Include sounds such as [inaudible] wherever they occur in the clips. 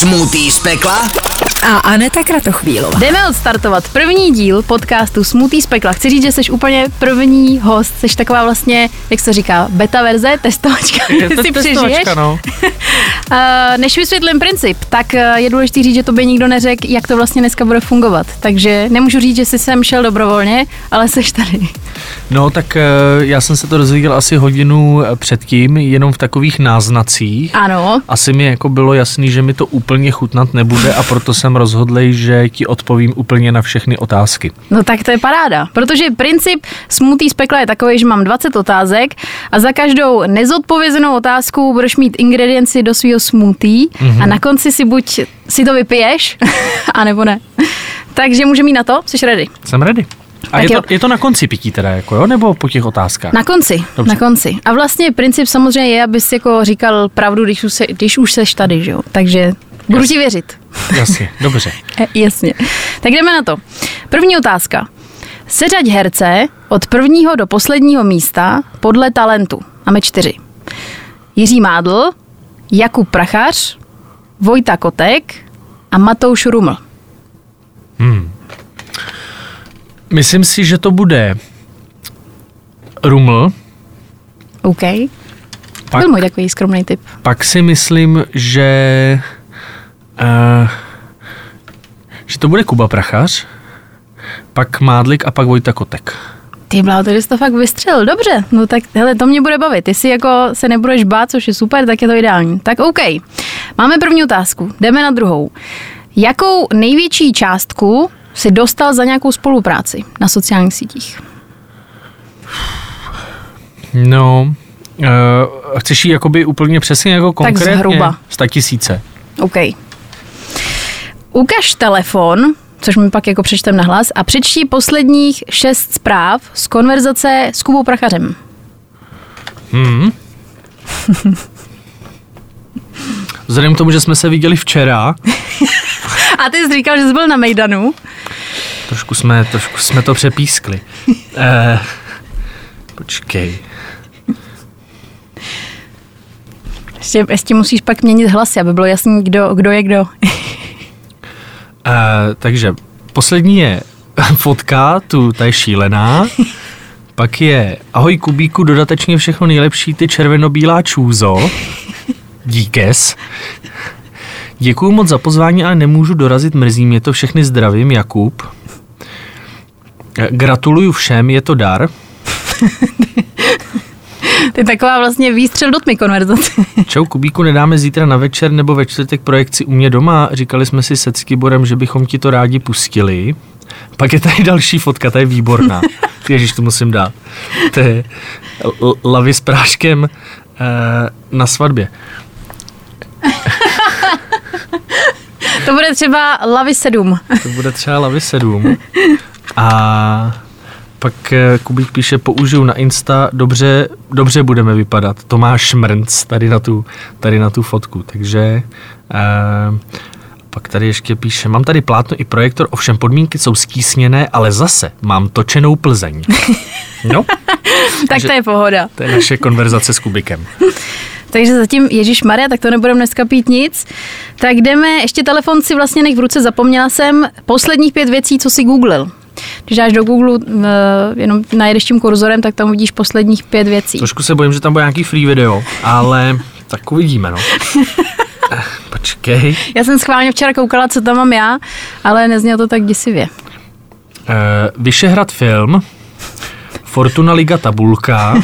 Smutý z pekla a Aneta Kratochvílová. Jdeme odstartovat první díl podcastu Smutý z pekla. Chci říct, že jsi úplně první host, jsi taková vlastně, jak se říká, beta verze, testovačka. Je [laughs] to si testovačka, no. Uh, [laughs] než vysvětlím princip, tak uh, je důležité říct, že to by nikdo neřekl, jak to vlastně dneska bude fungovat. Takže nemůžu říct, že jsi sem šel dobrovolně, ale jsi tady. No, tak uh, já jsem se to dozvěděl asi hodinu předtím, jenom v takových náznacích. Ano. Asi mi jako bylo jasný, že mi to úplně chutnat nebude a proto jsem rozhodl, že ti odpovím úplně na všechny otázky. No tak to je paráda, protože princip smutý z pekla je takový, že mám 20 otázek a za každou nezodpovězenou otázku budeš mít ingredienci do svého smoothie mm-hmm. a na konci si buď si to vypiješ, [laughs] anebo ne. Takže můžeme mít na to? Jsi ready? Jsem ready. A je to, je to na konci pití teda, jako jo, nebo po těch otázkách? Na konci, Dobře. na konci. A vlastně princip samozřejmě je, abys jako říkal pravdu, když už, se, když už seš tady, že jo. Takže budu ti věřit. Jasně, dobře. [laughs] E, jasně. Tak jdeme na to. První otázka. Seřaď herce od prvního do posledního místa podle talentu. Máme čtyři. Jiří Mádl, Jakub Prachař, Vojta Kotek a Matouš Ruml. Hmm. Myslím si, že to bude Ruml. OK. Pak, Byl můj takový skromný typ. Pak si myslím, že uh, že to bude Kuba Prachař, pak Mádlik a pak Vojta Kotek. Ty bláho, to jsi to fakt vystřelil. Dobře, no tak hele, to mě bude bavit. Jestli jako se nebudeš bát, což je super, tak je to ideální. Tak OK. Máme první otázku. Jdeme na druhou. Jakou největší částku si dostal za nějakou spolupráci na sociálních sítích? No, uh, chceš ji jakoby úplně přesně jako konkrétně? Tak zhruba. Sta tisíce. OK. Ukaž telefon, což mi pak jako přečtem na hlas, a přečti posledních šest zpráv z konverzace s Kubou Prachařem. Hmm. Vzhledem k tomu, že jsme se viděli včera. [laughs] a ty jsi říkal, že jsi byl na Mejdanu. Trošku jsme, trošku jsme to přepískli. eh, počkej. Ještě, ještě musíš pak měnit hlasy, aby bylo jasný, kdo, kdo je kdo. Uh, takže poslední je [laughs] fotka, tu ta je šílená. Pak je ahoj Kubíku, dodatečně všechno nejlepší, ty červenobílá čůzo. Díkes. Děkuju moc za pozvání, ale nemůžu dorazit, mrzí mě to, všechny zdravím, Jakub. Gratuluju všem, je to dar. [laughs] [laughs] Je taková vlastně výstřel do tmy konverzace. [laughs] Čau Kubíku, nedáme zítra na večer nebo ve čtvrtek projekci u mě doma. Říkali jsme si se Skiborem, že bychom ti to rádi pustili. Pak je tady další fotka, ta je výborná. [laughs] Ježíš, to musím dát. To je lavy s práškem eh, na svatbě. to bude třeba lavy 7. to bude třeba lavy 7. A pak eh, Kubík píše, použiju na Insta, dobře, dobře budeme vypadat. Tomáš Šmrnc tady na tu, tady na tu fotku. Takže eh, pak tady ještě píše, mám tady plátno i projektor, ovšem podmínky jsou skísněné, ale zase mám točenou Plzeň. [laughs] No. tak to je pohoda. To je naše konverzace s Kubikem. [laughs] Takže zatím Ježíš Maria, tak to nebudeme dneska pít nic. Tak jdeme, ještě telefon si vlastně nech v ruce, zapomněla jsem posledních pět věcí, co si googlil. Když dáš do Google uh, jenom najedeš tím kurzorem, tak tam uvidíš posledních pět věcí. Trošku se bojím, že tam bude nějaký free video, ale [laughs] tak uvidíme, no. Eh, počkej. Já jsem schválně včera koukala, co tam mám já, ale neznělo to tak děsivě. Uh, Vyšehrad film, Fortuna Liga tabulka, uh,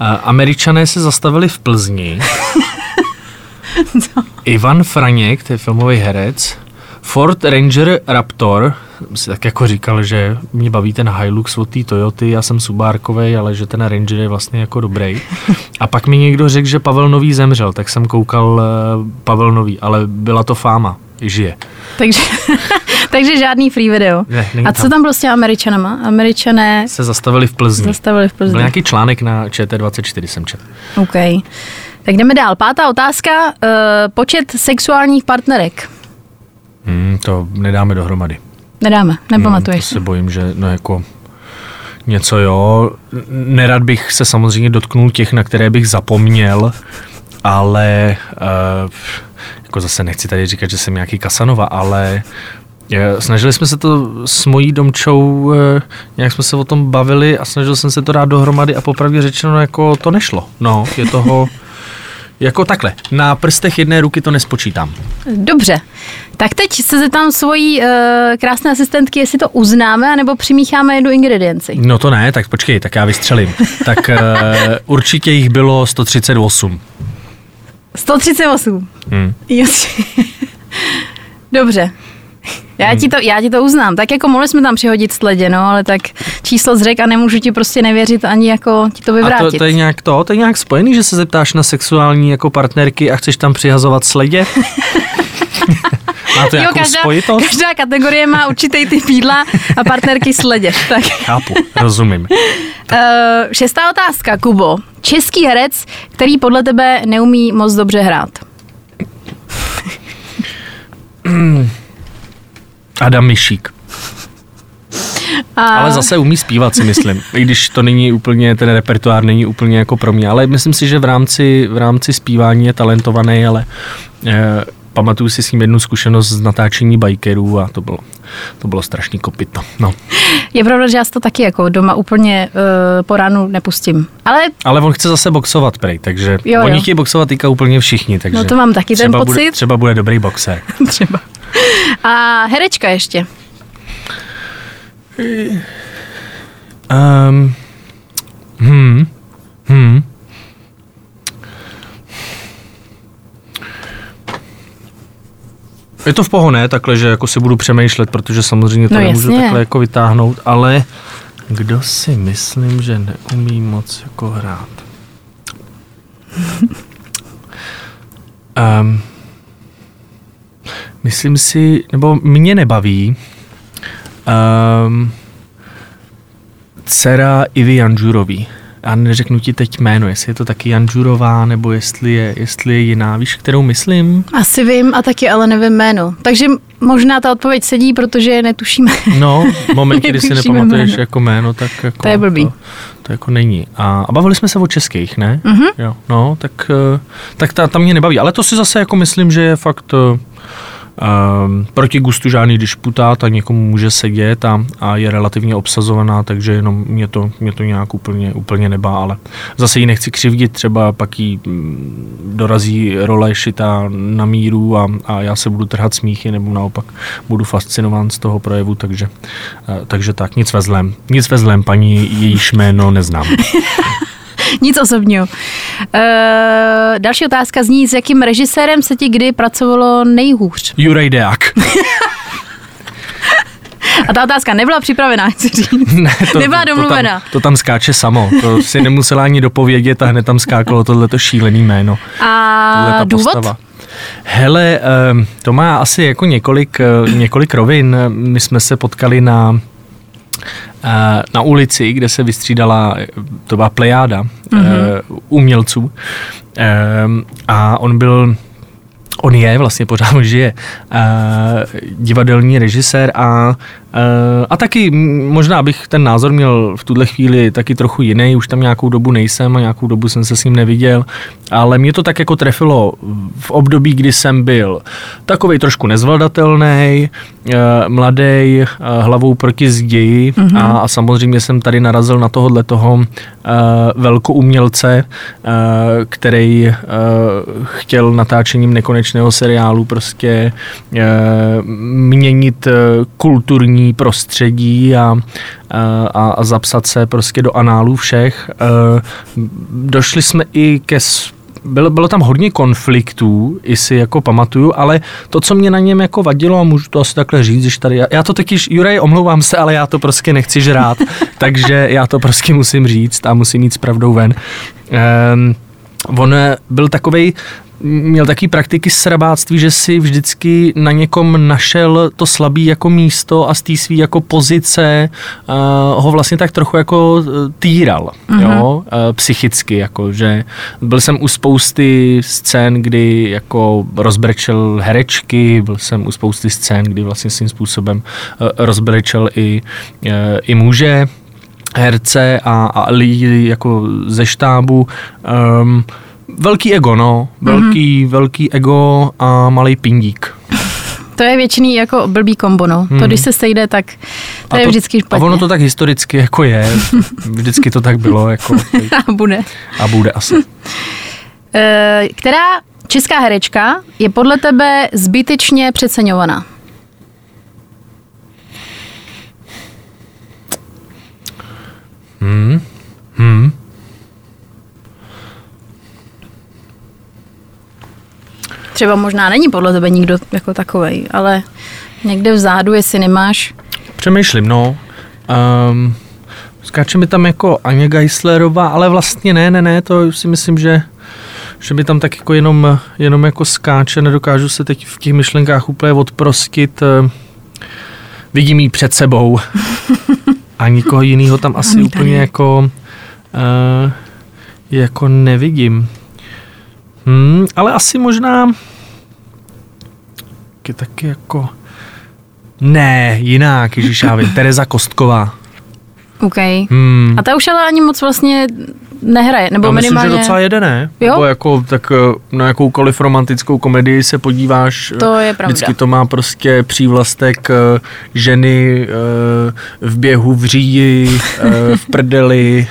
[laughs] Američané se zastavili v Plzni, [laughs] Ivan Franěk, to je filmový herec, Ford Ranger Raptor, si tak jako říkal, že mě baví ten Hilux od té Toyoty, já jsem Subárkovej, ale že ten Ranger je vlastně jako dobrý. [laughs] A pak mi někdo řekl, že Pavel Nový zemřel, tak jsem koukal uh, Pavel Nový, ale byla to fáma, žije. Takže, [laughs] takže žádný free video. Ne, A co tam. tam těmi Američanama? Američané se zastavili v Plzni. Zastavili v Plzni. Byl nějaký článek na ČT24, jsem četl. OK. Tak jdeme dál. Pátá otázka. Uh, počet sexuálních partnerek. Hmm, to nedáme dohromady. Nedáme, nepamatuješ. Hmm, se bojím, že no jako něco jo. Nerad bych se samozřejmě dotknul těch, na které bych zapomněl, ale uh, jako zase nechci tady říkat, že jsem nějaký Kasanova, ale je, snažili jsme se to s mojí domčou, eh, nějak jsme se o tom bavili a snažil jsem se to dát dohromady a popravdě řečeno, jako to nešlo. No, je toho, jako takhle, na prstech jedné ruky to nespočítám. Dobře, tak teď se zeptám svojí uh, krásné asistentky, jestli to uznáme, nebo přimícháme jednu ingredienci. No to ne, tak počkej, tak já vystřelím. [laughs] tak uh, určitě jich bylo 138. 138. Hmm. [laughs] Dobře. Já ti, to, já ti to uznám. Tak jako mohli jsme tam přihodit sledě, no, ale tak číslo zřek a nemůžu ti prostě nevěřit ani jako ti to vyvrátit. A to, to, je nějak to, to je nějak spojený, že se zeptáš na sexuální jako partnerky a chceš tam přihazovat sledě? [laughs] Má to jo, každá, spojitost? každá kategorie má určitý typ jídla a partnerky sledě. [laughs] Tak. Chápu, rozumím. Uh, [laughs] šestá otázka, Kubo. Český herec, který podle tebe neumí moc dobře hrát. [clears throat] Adam Mišík. A... Ale zase umí zpívat, si myslím. I když to není úplně, ten repertoár není úplně jako pro mě. Ale myslím si, že v rámci, v rámci zpívání je talentovaný, ale eh, pamatuju si s ním jednu zkušenost z natáčení bikerů a to bylo, to bylo strašný kopito. No. Je pravda, že já to taky jako doma úplně uh, po ránu nepustím. Ale... Ale on chce zase boxovat, prej, takže jo, oni jo. chtějí boxovat týka úplně všichni. Takže no to mám taky ten pocit. Bude, třeba bude dobrý boxer. [laughs] třeba. A herečka ještě. Um, hmm. Hmm. Je to v pohoné, takhle, že jako si budu přemýšlet, protože samozřejmě to no nemůžu jasně. takhle jako vytáhnout, ale kdo si myslím, že neumí moc jako hrát? um, [laughs] myslím si, nebo mě nebaví um, dcera Ivy Janžurový já neřeknu ti teď jméno, jestli je to taky Janžurová, nebo jestli je, jestli je jiná. Víš, kterou myslím? Asi vím a taky ale nevím jméno. Takže možná ta odpověď sedí, protože netušíme. No, moment, [laughs] kdy si nepamatuješ jméno. jako jméno, tak jako... To je blbý. To, to jako není. A, a bavili jsme se o českých, ne? Mm-hmm. Jo, no, tak, eh, tak ta, ta mě nebaví. Ale to si zase jako myslím, že je fakt eh, Um, proti gustu žádný disputát tak někomu může sedět a, a je relativně obsazovaná, takže jenom mě to, mě to nějak úplně, úplně nebá, ale zase ji nechci křivdit, třeba pak jí mm, dorazí role šitá na míru a, a já se budu trhat smíchy nebo naopak budu fascinován z toho projevu, takže, uh, takže tak, nic ve zlém. Nic ve zlém, paní jejíž jméno neznám. [laughs] Nic osobního. Uh, další otázka zní, s jakým režisérem se ti kdy pracovalo nejhůř? Juraj Deák. A ta otázka nebyla připravená, chci říct. [laughs] Ne, to, nebyla domluvená. To tam, to tam skáče samo. To si nemusela ani dopovědět a hned tam skákalo tohleto šílený jméno. A důvod? Postava. Hele, to má asi jako několik, eh, několik rovin. My jsme se potkali na na ulici, kde se vystřídala, to byla plejáda mm-hmm. umělců eh, a on byl on je vlastně pořád [laughs] žije divadelní režisér a Eh, a taky možná bych ten názor měl v tuhle chvíli taky trochu jiný, už tam nějakou dobu nejsem a nějakou dobu jsem se s ním neviděl, ale mě to tak jako trefilo v období, kdy jsem byl takový trošku nezvladatelný, eh, mladý, eh, hlavou proti zdi mm-hmm. a, a samozřejmě jsem tady narazil na tohohle toho velkoumělce, který chtěl natáčením nekonečného seriálu prostě měnit kulturní prostředí a, a, a zapsat se prostě do análů všech. E, došli jsme i ke bylo, bylo tam hodně konfliktů, i si jako pamatuju, ale to, co mě na něm jako vadilo, a můžu to asi takhle říct, že tady, já, já to taky, Juraj, omlouvám se, ale já to prostě nechci žrát, [laughs] takže já to prostě musím říct a musím jít s pravdou ven. Um, on byl takový měl taky praktiky srabáctví, že si vždycky na někom našel to slabý jako místo a z té svý jako pozice uh, ho vlastně tak trochu jako eh, týral, mm-hmm. jo, uh, psychicky, jako, že byl jsem u spousty scén, kdy jako rozbrečel herečky, byl jsem u spousty scén, kdy vlastně svým způsobem uh, rozbrečel i, uh, i muže, herce a, a lidi jako ze štábu. Um, Velký ego, no. Velký, mm-hmm. velký ego a malý pindík. To je většiný jako blbý kombo, no. Hmm. To, když se sejde, tak to A je vždycky špatně. A ono to tak historicky jako je. [laughs] Vždycky to tak bylo. Jako, [laughs] a bude. a bude asi. [laughs] Eh, Která česká herečka je podle tebe zbytečně přeceňovaná? Hmm. Hmm. Třeba možná není podle tebe nikdo jako takovej, ale někde vzadu, jestli nemáš. Přemýšlím, no. Um, skáče mi tam jako Aně Geislerová, ale vlastně ne, ne, ne, to si myslím, že že mi tam tak jako jenom, jenom jako skáče, nedokážu se teď v těch myšlenkách úplně odprostit. Eh, Vidím ji před sebou [laughs] a nikoho jiného tam asi ji úplně tady. jako, uh, jako nevidím. Hmm, ale asi možná je taky jako ne, jinak, ježiš, já vím, Tereza Kostková. OK. Hmm. A ta už ale ani moc vlastně nehraje, nebo Já myslím, minimálně... že docela jede, ne? Jo? Nebo jako, tak eh, na jakoukoliv romantickou komedii se podíváš. eh, To je pravda. Vždycky to má prostě přívlastek eh, ženy v běhu v říji, v prdeli,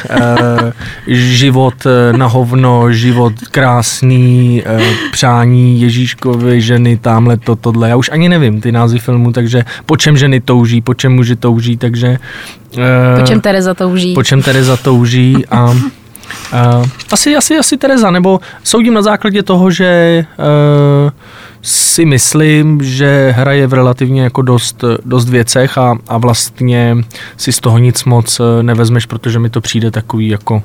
život na hovno, život krásný, přání Ježíškovi, ženy, tamhle to, tohle. Já už ani nevím ty názvy filmů, takže po čem ženy touží, po čem muži touží, takže... Po čem Tereza touží? po čem Tereza touží a uh, asi, asi, asi Tereza, nebo soudím na základě toho, že uh, si myslím, že hraje v relativně jako dost, dost věcech a, a vlastně si z toho nic moc eh, nevezmeš, protože mi to přijde takový jako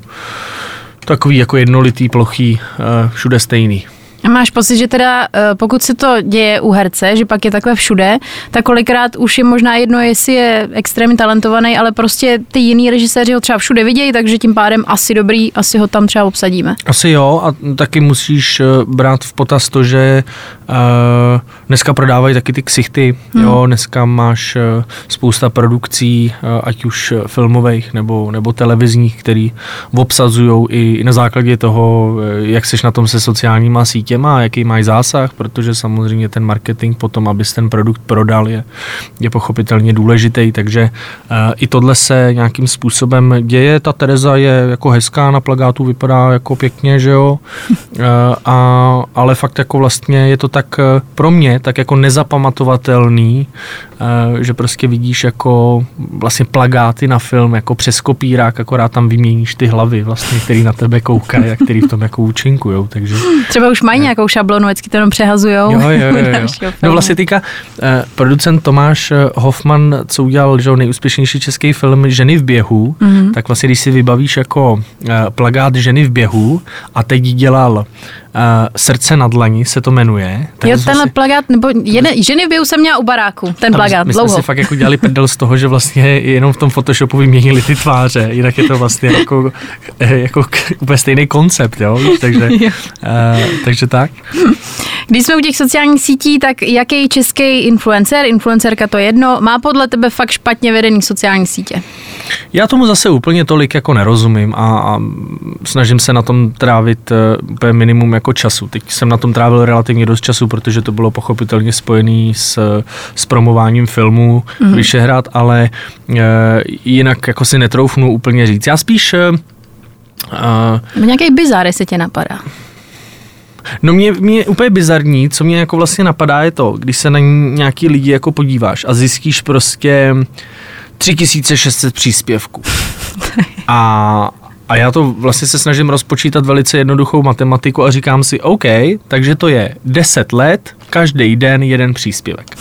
takový jako jednolitý, plochý, uh, všude stejný. A Máš pocit, že teda eh, pokud se to děje u herce, že pak je takhle všude, tak kolikrát už je možná jedno, jestli je extrémně talentovaný, ale prostě ty jiný režiséři ho třeba všude vidějí, takže tím pádem asi dobrý, asi ho tam třeba obsadíme. Asi jo a taky musíš eh, brát v potaz to, že uh, dneska prodávají taky ty ksichty, hmm. jo, dneska máš uh, spousta produkcí, uh, ať už filmových nebo, nebo televizních, který obsazují i, i na základě toho, jak seš na tom se sociálníma sítěma, jaký mají zásah, protože samozřejmě ten marketing potom, abys ten produkt prodal, je, je pochopitelně důležitý, takže i tohle se nějakým způsobem děje. Ta Tereza je jako hezká na plagátu, vypadá jako pěkně, že jo, [laughs] a, ale fakt jako vlastně je to tak uh, pro mě tak jako nezapamatovatelný, uh, že prostě vidíš jako vlastně plagáty na film jako přes kopírák, akorát tam vyměníš ty hlavy vlastně, který na tebe koukají a který v tom jako účinkujou, takže Třeba už mají nějakou šablonu, vždycky to jenom přehazujou. Jo, jo, jo, jo. [laughs] No vlastně teďka eh, producent Tomáš eh, Hoffman, co udělal že, nejúspěšnější český film Ženy v běhu, Mhm. mm-hmm. tak vlastně když si vybavíš jako eh, plagát Ženy v běhu a teď dělal eh, Srdce na dlani, se to jmenuje. tak Jo, tenhle si- plagát, nebo jene, ženy v jsem měla u baráku, ten plagát, my, my dlouho. jsme si fakt jako dělali prdel z toho, že vlastně jenom v tom Photoshopu vyměnili ty tváře, jinak je to vlastně jako, eh, jako úplně stejný koncept, jo, takže, [laughs] Jo. eh, takže tak. Když jsme u těch sociálních sítí, tak jaký český influencer, influencerka to jedno, má podle tebe fakt špatně vedený sociální sítě? Já tomu zase úplně tolik jako nerozumím a, a snažím se na tom trávit uh, úplně minimum jako času. Teď jsem na tom trávil relativně dost času, protože to bylo pochopitelně spojený s, s promováním filmu mm-hmm. Vyšehrad, ale uh, jinak jako si netroufnu úplně říct. Já spíš uh, Nebo nějaký bizar, jestli tě napadá. No mě, mě úplně bizarní, co mě jako vlastně napadá je to, když se na nějaký lidi jako podíváš a zjistíš prostě 3600 příspěvků. [laughs] A, a já to vlastně se snažím rozpočítat velice jednoduchou matematiku a říkám si, OK, takže to je 10 let, každý den jeden příspěvek.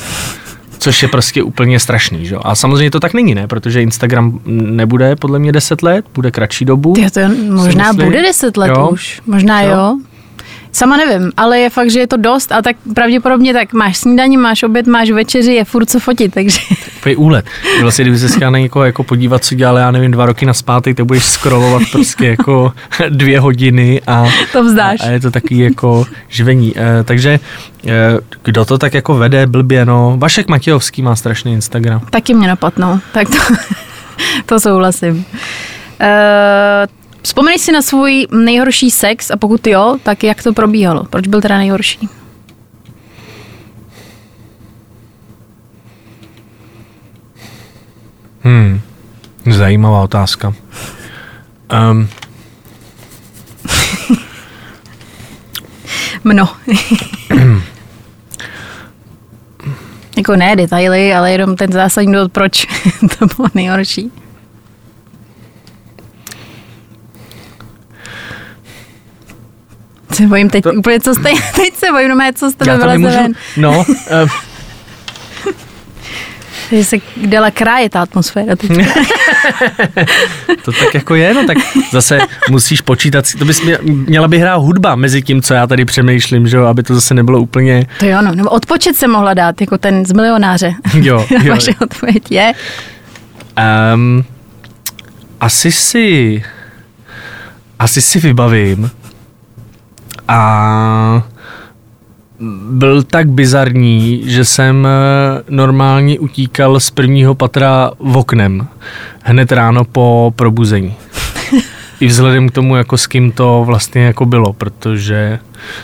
Což je prostě úplně strašný, že? jo? A samozřejmě to tak není, ne? Protože Instagram nebude podle mě 10 let, bude kratší dobu. Ty, to možná bude deset let Jo. už, možná jo. Jo. Sama nevím, ale je fakt, že je to dost a tak pravděpodobně tak máš snídaní, máš oběd, máš večeři, je furt co fotit, takže Úplně úlet. Vlastně, kdyby se chtěla na někoho jako podívat, co dělal, já nevím, dva roky na zpátek, tak budeš scrollovat prostě jako [laughs] dvě hodiny a, to vzdáš. a je to takový jako živení. E, takže e, kdo to tak jako vede blbě, no, Vašek Matějovský má strašný Instagram. Taky mě napadnou, tak to, [laughs] to souhlasím. Uh, Vzpomeneš si na svůj nejhorší sex a pokud jo, tak jak to probíhalo? Proč byl teda nejhorší? Hmm. Zajímavá otázka. Um, [laughs] Mno. [clears throat] jako ne detaily, ale jenom ten zásadní důvod, proč [laughs] to bylo nejhorší. Se bojím teď to... úplně, co jste, [laughs] teď se bojím, no co jste já to vyleze nemůžu, ven. no, [laughs] uh, Takže se dala kráje ta atmosféra teď. [laughs] to tak jako je, no tak zase musíš počítat, to bys mě, měla by hrát hudba mezi tím, co já tady přemýšlím, že jo, aby to zase nebylo úplně, To jo, no, nebo odpočet se mohla dát, jako ten z milionáře. jo, jo. Vaše odpověď je, Um, asi si, asi si vybavím a byl tak bizarní, že jsem eh, normálně utíkal z prvního patra v oknem hned ráno po probuzení. I vzhledem k tomu, jako s kým to vlastně jako bylo, protože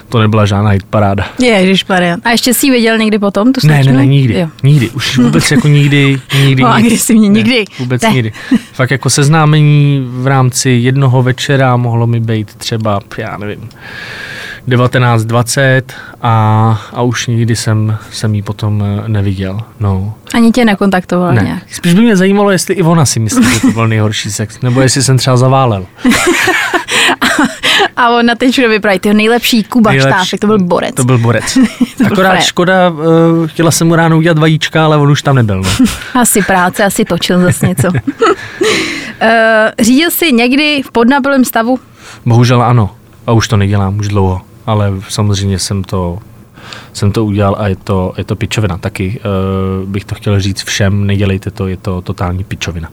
to nebyla žádná hit paráda. Ježiš A ještě jsi ji viděl někdy potom, tu Ne, ne, ne, nikdy. Jo. Nikdy. Už vůbec jako nikdy, nikdy. No, agresivně, Ne, nikdy. Vůbec Ne. nikdy. Fakt jako seznámení v rámci jednoho večera mohlo mi být třeba, já nevím, 19.20 a, a už nikdy jsem, jsem jí potom eh, neviděl. No. Ani tě nekontaktoval Ne. nějak. Spíš by mě zajímalo, jestli i ona si myslí, že to byl nejhorší sex, nebo jestli jsem třeba zaválel. [laughs] A on na teď všude vypráví, ty nejlepší Kuba Nejlepší- Štáfek, to byl borec. To byl borec. [laughs] byl Akorát frajer. škoda, uh, chtěla jsem mu ráno udělat vajíčka, ale on už tam nebyl. No. [laughs] Asi práce, asi točil zase něco. uh, řídil jsi někdy v podnapilém stavu? Bohužel ano. A už to nedělám už dlouho. Ale samozřejmě jsem to, jsem to udělal a je to, je to pičovina. Taky uh, bych to chtěl říct všem, nedělejte to, je to totální pičovina.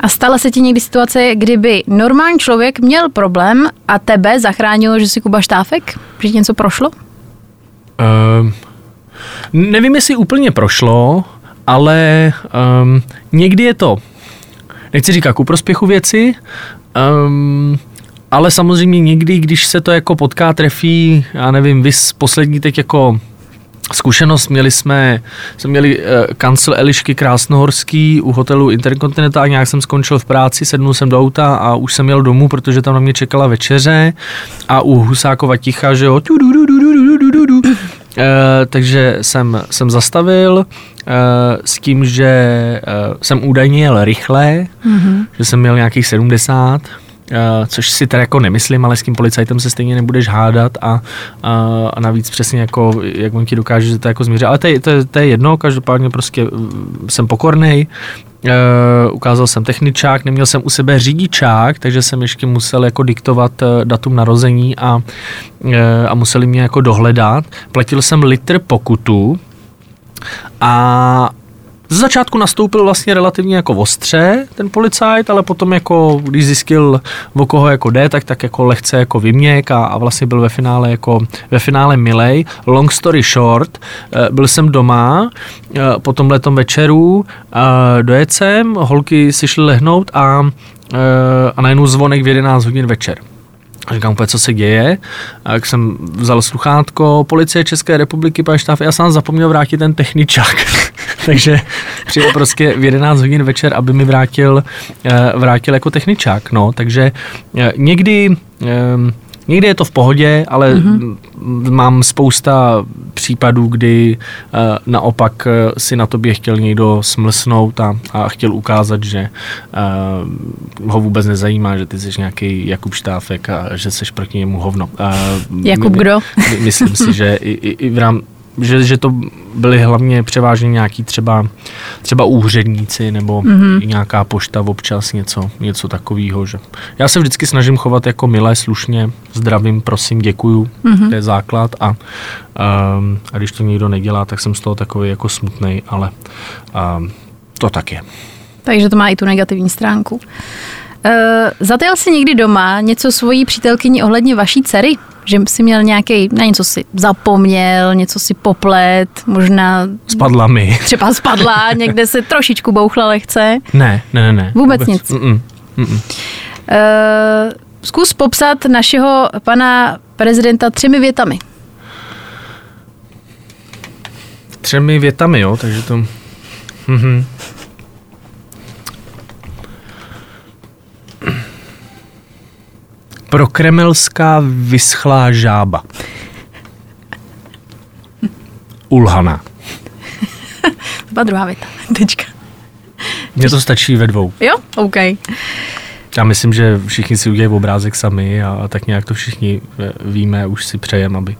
A stala se ti někdy situace, kdyby normální člověk měl problém a tebe zachránilo, že jsi Kuba Štáfek? Že ti něco prošlo? Uh, nevím, jestli úplně prošlo, ale um, někdy je to, nechci říkat ku prospěchu věci, um, ale samozřejmě někdy, když se to jako potká, trefí, já nevím, vy poslední teď jako zkušenost měli jsme, jsme měli eh, kancel Elišky Krásnohorský u hotelu Interkontinentál, nějak jsem skončil v práci, sednul jsem do auta a už jsem jel domů, protože tam na mě čekala večeře. A u Husákova ticha, že jo, takže jsem, jsem zastavil e, s tím, že e, jsem údajně jel rychle, mm-hmm. že jsem měl nějakých 70 což si teda jako nemyslím, ale s tím policajtem se stejně nebudeš hádat a, a, a navíc přesně jako, jak on ti dokáže, že to jako změří. Ale to je, to, je, to je jedno, každopádně prostě mm, jsem pokornej, Uh, ukázal jsem techničák, neměl jsem u sebe řidičák, takže jsem ještě musel jako diktovat uh, datum narození a, uh, a museli mě jako dohledat. Platil jsem litr pokutu a z začátku nastoupil vlastně relativně jako ostře ten policajt, ale potom jako, když zjistil, o koho jako jde, tak, tak jako lehce jako vyměk a, a vlastně byl ve finále jako ve finále milej. Long story short, eh, byl jsem doma eh, po tomhle večeru, eh, dojet jsem, holky si šly lehnout a, a najednou zvonek v 11 hodin večer. A říkám úplně, co se děje. A jak jsem vzal sluchátko, policie České republiky, pan štáf, já jsem zapomněl vrátit ten techničák. Takže přijel prostě v 11 hodin večer, aby mi vrátil, eh, vrátil jako techničák. No, takže eh, někdy eh, Někdy je to v pohodě, ale mm-hmm. mám spousta případů, kdy uh, naopak si na tobě chtěl někdo smlsnout a, a chtěl ukázat, že uh, ho vůbec nezajímá, že ty jsi nějaký Jakub Štáfek a že jsi proti němu hovno. Uh, Jakub kdo? My, myslím si, že i, i, i v rám, že, že to byly hlavně převážně nějaký třeba, třeba úředníci nebo mm-hmm. nějaká pošta občas něco, něco takového. Že já se vždycky snažím chovat jako milé, slušně, zdravím, prosím, děkuju, mm-hmm. to je základ a, um, a když to někdo nedělá, tak jsem z toho takový jako smutný, ale um, to tak je. Takže to má i tu negativní stránku. Uh, zatajil jsi někdy doma něco svojí přítelkyni ohledně vaší dcery? Že jsi měl nějaký, na něco si zapomněl, něco si poplet, možná Spadla mi. třeba spadla, [laughs] někde se trošičku bouchla lehce. Ne, ne, ne, ne. Vůbec nic. Mm-mm. Mm-mm. Uh, Zkus popsat našeho pana prezidenta třemi větami. Třemi větami, jo, takže to... Mhm. Prokremelská vyschlá žába. Ulhana. To byla druhá věta. [laughs] Tečka. Mně to stačí ve dvou. Jo? OK. Já myslím, že všichni si udělají obrázek sami a, tak nějak to všichni eh, víme, už si přejeme, aby,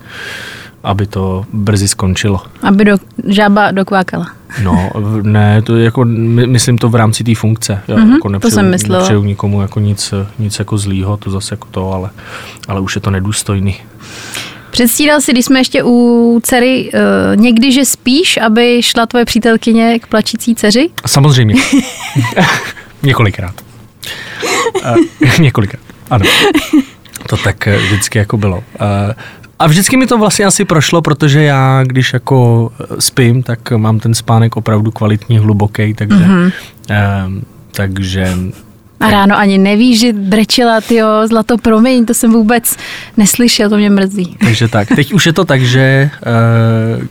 aby to brzy skončilo. Aby do, žába dokvákala. No, ne, to jako, my, myslím to v rámci té funkce. Já Mhm, jako to nepřeju, jsem myslela. nepřeju nikomu jako nic, nic jako zlýho, to zase jako to, ale, ale už je to nedůstojný. Předstíral si, když jsme ještě u dcery, uh, někdy, že spíš, aby šla tvoje přítelkyně k plačící dceři? Samozřejmě. [laughs] Několikrát. Uh, [laughs] několikrát, ano. To tak eh, vždycky jako bylo. Uh, a vždycky mi to vlastně asi prošlo, protože já, když jako eh, spím, tak mám ten spánek opravdu kvalitní, hluboký, takže, mm-hmm. uh, takže A ráno ani nevíš, že brečela, tyjo, zlato, promiň, to jsem vůbec neslyšel, to mě mrzí. Takže tak. Teď už je to tak, že eh,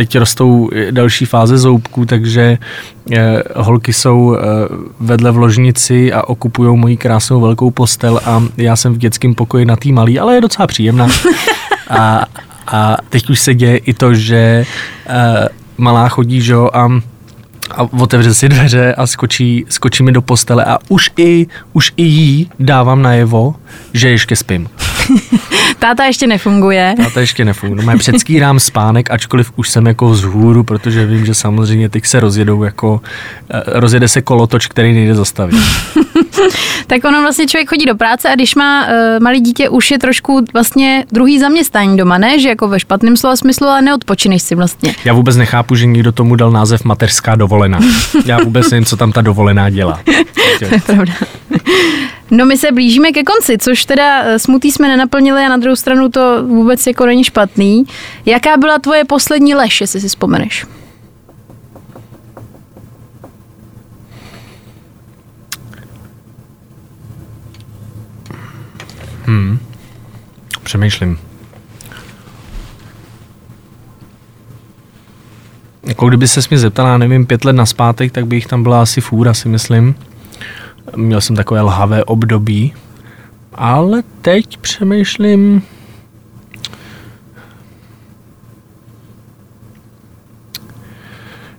teď rostou další fáze zoubků, takže eh, holky jsou eh, vedle v ložnici a okupují moji krásnou velkou postel a já jsem v dětském pokoji na tý malý, ale je docela příjemná. [laughs] A, a teď už se děje i to, že eh, malá chodí, že jo, a a otevře si dveře a skočí, skočí mi do postele a už i, už i jí dávám najevo, že ještě spím. [laughs] Táta ještě nefunguje. A to ještě nefunguje. No, předskýrám spánek, ačkoliv už jsem jako vzhůru, protože vím, že samozřejmě teď se rozjedou jako, eh, rozjede se kolotoč, který nejde zastavit. [laughs] [laughs] Tak ono vlastně člověk chodí do práce a když má uh, malý dítě, už je trošku vlastně druhý zaměstnání doma, ne? Že jako ve špatném slova smyslu, ale neodpočineš si vlastně. Já vůbec nechápu, že někdo tomu dal název mateřská dovolená. Já vůbec nevím, co tam ta dovolená dělá. [laughs] To je pravda. No my se blížíme ke konci, což teda eh, smutý jsme nenaplnili a na druhou stranu to vůbec jako není špatný. Jaká byla tvoje poslední lež, jestli si vzpomeneš? Přemýšlím. Jako kdyby se mě zeptala, nevím, pět let naspátek, tak by jich tam byla asi fůra, si myslím. Měl jsem takové lhavé období. Ale teď přemýšlím...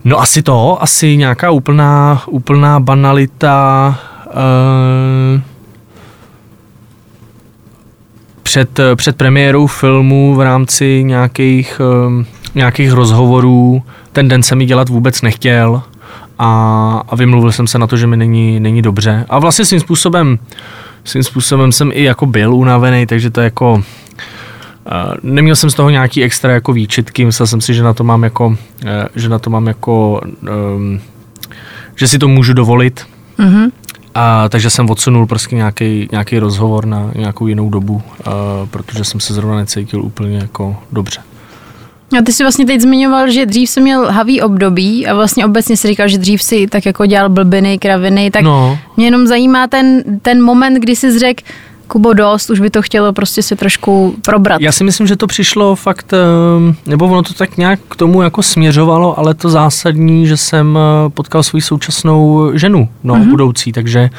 No asi to, asi nějaká úplná, úplná banalita. Uh, před, před premiérou filmu v rámci nějakých, um, nějakých rozhovorů ten den jsem ji dělat vůbec nechtěl a, a vymluvil jsem se na to, že mi není, není dobře. A vlastně svým způsobem, svým způsobem jsem i jako byl unavený, takže to jako uh, neměl jsem z toho nějaký extra jako výčitky, myslel jsem si, že na to mám jako, uh, že na to mám jako, um, že si to můžu dovolit, Mhm. A, takže jsem odsunul prostě nějaký, nějaký rozhovor na nějakou jinou dobu, a, protože jsem se zrovna necítil úplně jako dobře. A ty jsi vlastně teď zmiňoval, že dřív jsi měl havý období a vlastně obecně si říkal, že dřív si tak jako dělal blbiny, kraviny, tak No. mě jenom zajímá ten, ten moment, kdy jsi řekl, Kubo, dost, už by to chtělo prostě se trošku probrat. Já si myslím, že to přišlo fakt, ehm, nebo ono to tak nějak k tomu jako směřovalo, ale to zásadní, že jsem eh, potkal svou současnou ženu, no, mm-hmm. budoucí, takže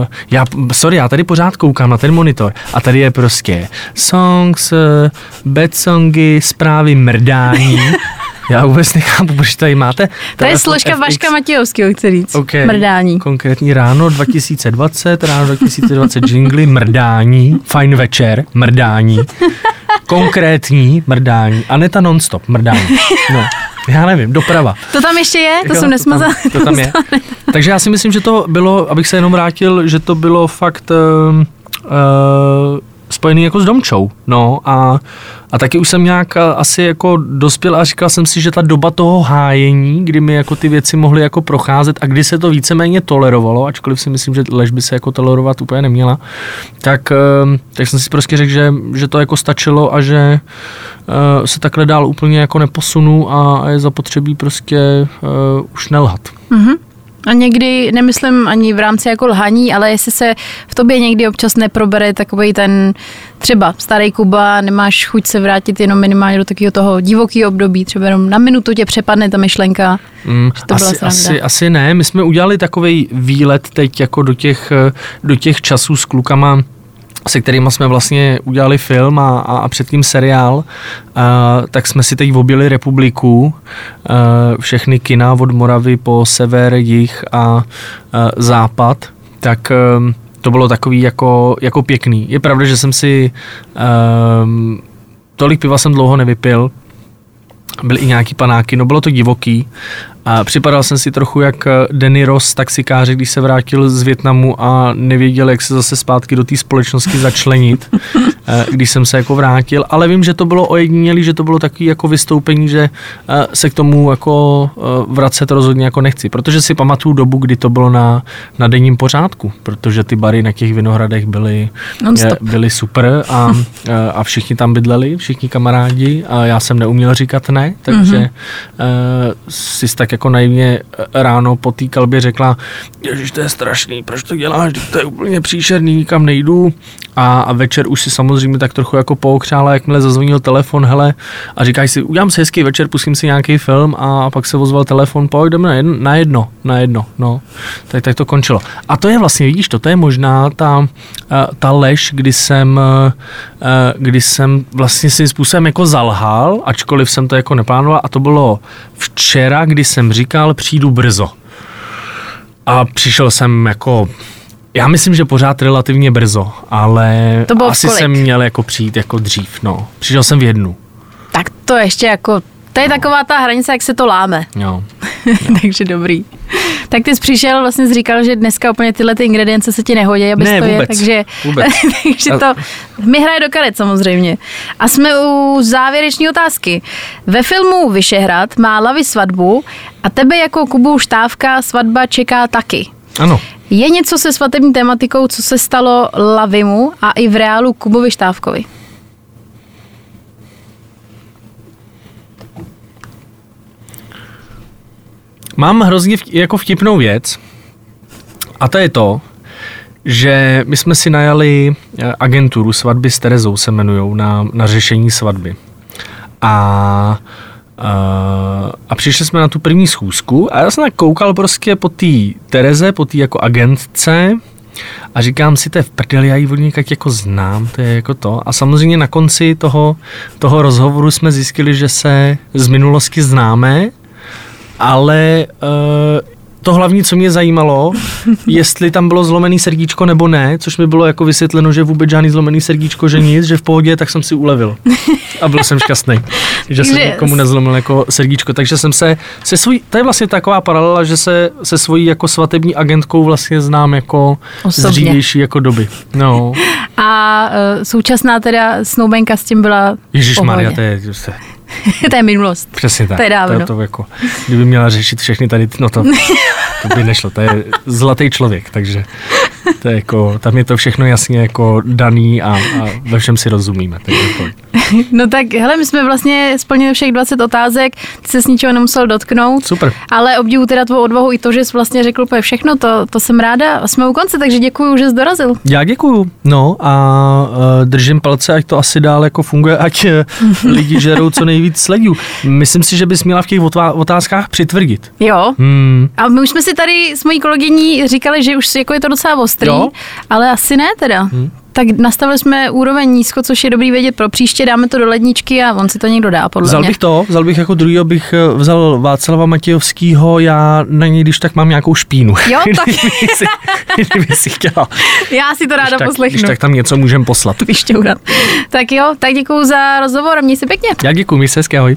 uh, já, sorry, já tady pořád koukám na ten monitor a tady je prostě songs, uh, bad songy, zprávy mrdání. [laughs] Já vůbec nechápu, proč tady máte. to je složka FX. Vaška Matějovského, chci říct. Okay. Mrdání. Konkrétní ráno 2020, ráno 2020 jingly, mrdání, fajn večer, mrdání, konkrétní mrdání, Aneta nonstop, mrdání. No, já nevím, doprava. To tam ještě je? To Jo, jsem nesmazala. To tam, [laughs] to tam je. Takže já si myslím, že to bylo, abych se jenom vrátil, že to bylo fakt uh, uh, spojený jako s domčou. No a, a taky už jsem nějak asi jako dospěl a říkal jsem si, že ta doba toho hájení, kdy mi jako ty věci mohly jako procházet a kdy se to víceméně tolerovalo, ačkoliv si myslím, že lež by se jako tolerovat úplně neměla, tak, uh, tak jsem si prostě řekl, že, že to jako stačilo a že uh, se takhle dál úplně jako neposunu a, a je zapotřebí prostě uh, už nelhat. Mhm. A někdy, nemyslím ani v rámci jako lhaní, ale jestli se v tobě někdy občas neprobere takový ten třeba starý Kuba, nemáš chuť se vrátit jenom minimálně do takového toho divokého období, třeba jenom na minutu tě přepadne ta myšlenka, Mm, že to byla asi, sranda. asi, asi ne. My jsme udělali takový výlet teď jako do těch, do těch časů s klukama, se kterými jsme vlastně udělali film a, a, a předtím seriál, a, tak jsme si teď objeli republiku, a, všechny kina od Moravy po sever, jih a, a západ, tak em, to bylo takový jako, jako pěkný. Je pravda, že jsem si um, tolik piva jsem dlouho nevypil, byly i nějaký panáky, no bylo to divoký. A připadal jsem si trochu jak eh, Danny Ross, taxikáři, když se vrátil z Větnamu a nevěděl, jak se zase zpátky do té společnosti začlenit, [laughs] eh, když jsem se jako vrátil. Ale vím, že to bylo ojedinělý, že to bylo takový jako vystoupení, že eh, se k tomu jako vracet rozhodně jako nechci. Protože si pamatuju dobu, kdy to bylo na, na denním pořádku, protože ty bary na těch vinohradech byly, je- byly super a, [laughs] a všichni tam bydleli, všichni kamarádi a já jsem neuměl říkat ne, takže mm-hmm. si tak jako naivně eh, ráno po té kalbě řekla, ježiš, to je strašný, proč to děláš, to je úplně příšerný, nikam nejdu a, a večer už si samozřejmě tak trochu jako pookřála, jakmile zazvonil telefon, hele, a říkáš si, udělám si hezký večer, pustím si nějaký film a pak se ozval telefon, pojď, jdeme na jedno, na jedno, na jedno, no. Tak, tak to končilo. A to je vlastně, vidíš, to, to je možná ta, eh, ta lež, kdy jsem, eh, kdy jsem vlastně svým způsobem jako zalhal, ačkoliv jsem to jako neplánoval a to bylo včera, kdy jsem říkal, přijdu brzo. A přišel jsem jako já myslím, že pořád relativně brzo, ale To asi kolik? jsem měl jako přijít jako dřív, no. Přišel jsem v jednu, Tak to ještě jako, to je taková ta hranice, jak se to láme. jo. [laughs] Takže dobrý. [laughs] Tak ty jsi přišel, vlastně jsi říkal, že dneska úplně tyhle ty ingredience se ti nehodí, abys Ne, to je, vůbec, takže, vůbec. [laughs] takže to mi hraje do karet samozřejmě. A jsme u závěreční otázky. Ve filmu Vyšehrad má Lavy svatbu a tebe jako Kubu Štávka svatba čeká taky. Ano. Je něco se svatební tematikou, co se stalo Lavimu a i v reálu Kubovi Štávkovi? Mám hrozně jako vtipnou věc a to je to, že my jsme si najali eh, agenturu svatby s Terezou se jmenujou na, na řešení svatby. A, a, a přišli jsme na tu první schůzku a já jsem tak koukal prostě po té Tereze, po té jako agentce a říkám si, to je v prdeli, já ji od někak jako znám, to je jako to. A samozřejmě na konci toho, toho rozhovoru jsme zjistili, že se z minulosti známe, ale uh, to hlavní, co mě zajímalo, [laughs] jestli tam bylo zlomený srdíčko nebo ne, což mi bylo jako vysvětleno, že vůbec žádný zlomený srdíčko, že nic, že v pohodě, tak jsem si ulevil. A byl jsem šťastný, [laughs] že jsem nikomu nezlomil jako srdíčko. Takže jsem se, se svojí, to je vlastně taková paralela, že se se svojí jako svatební agentkou vlastně znám jako z Osobně. dřívější jako doby. No, [laughs] A uh, současná teda snoubenka s tím byla Ježíš Maria, to je, [laughs] to je je minulost. Přesně tak. To je dávno. To, to jako, kdyby měla řešit všechny tady, no to, to by nešlo. To je zlatý člověk, takže to je jako, tam je to všechno jasně jako daný a, a ve všem si rozumíme. Takže pojď. [laughs] No tak, hele, my jsme vlastně splnili všech 20 otázek, ty se s ničeho nemusel dotknout. Super. Ale obdivu teda tvou odvahu i to, že jsi vlastně řekl úplně všechno, to, to jsem ráda. A jsme u konce, takže děkuji, že jsi dorazil. Já děkuju. No a uh, držím palce, ať to asi dál jako funguje, ať uh, [laughs] lidi žerou co nejvíc sledů. Myslím si, že bys měla v těch otá- otázkách přitvrdit. Jo. Hmm. A my už jsme si tady s mojí kolegyní říkali, že už jako je to docela ostrý, Jo. ale asi ne teda. Hmm. Tak nastavili jsme úroveň nízko, což je dobrý vědět pro příště, dáme to do ledničky a on si to někdo dá, podle Vzal mě. bych to, vzal bych jako druhý, bych eh, vzal Václava Matějovskýho, já na něj, když tak mám nějakou špínu. Jo, [laughs] tak- Kdyby si, kdyby si chtěla. Já si to ráda Když tak, poslechnu. když tak tam něco můžem poslat. Vyšťourat. Tak jo, tak děkuji za rozhovor měj se pěkně. Já děkuji, mi se hezky, ahoj.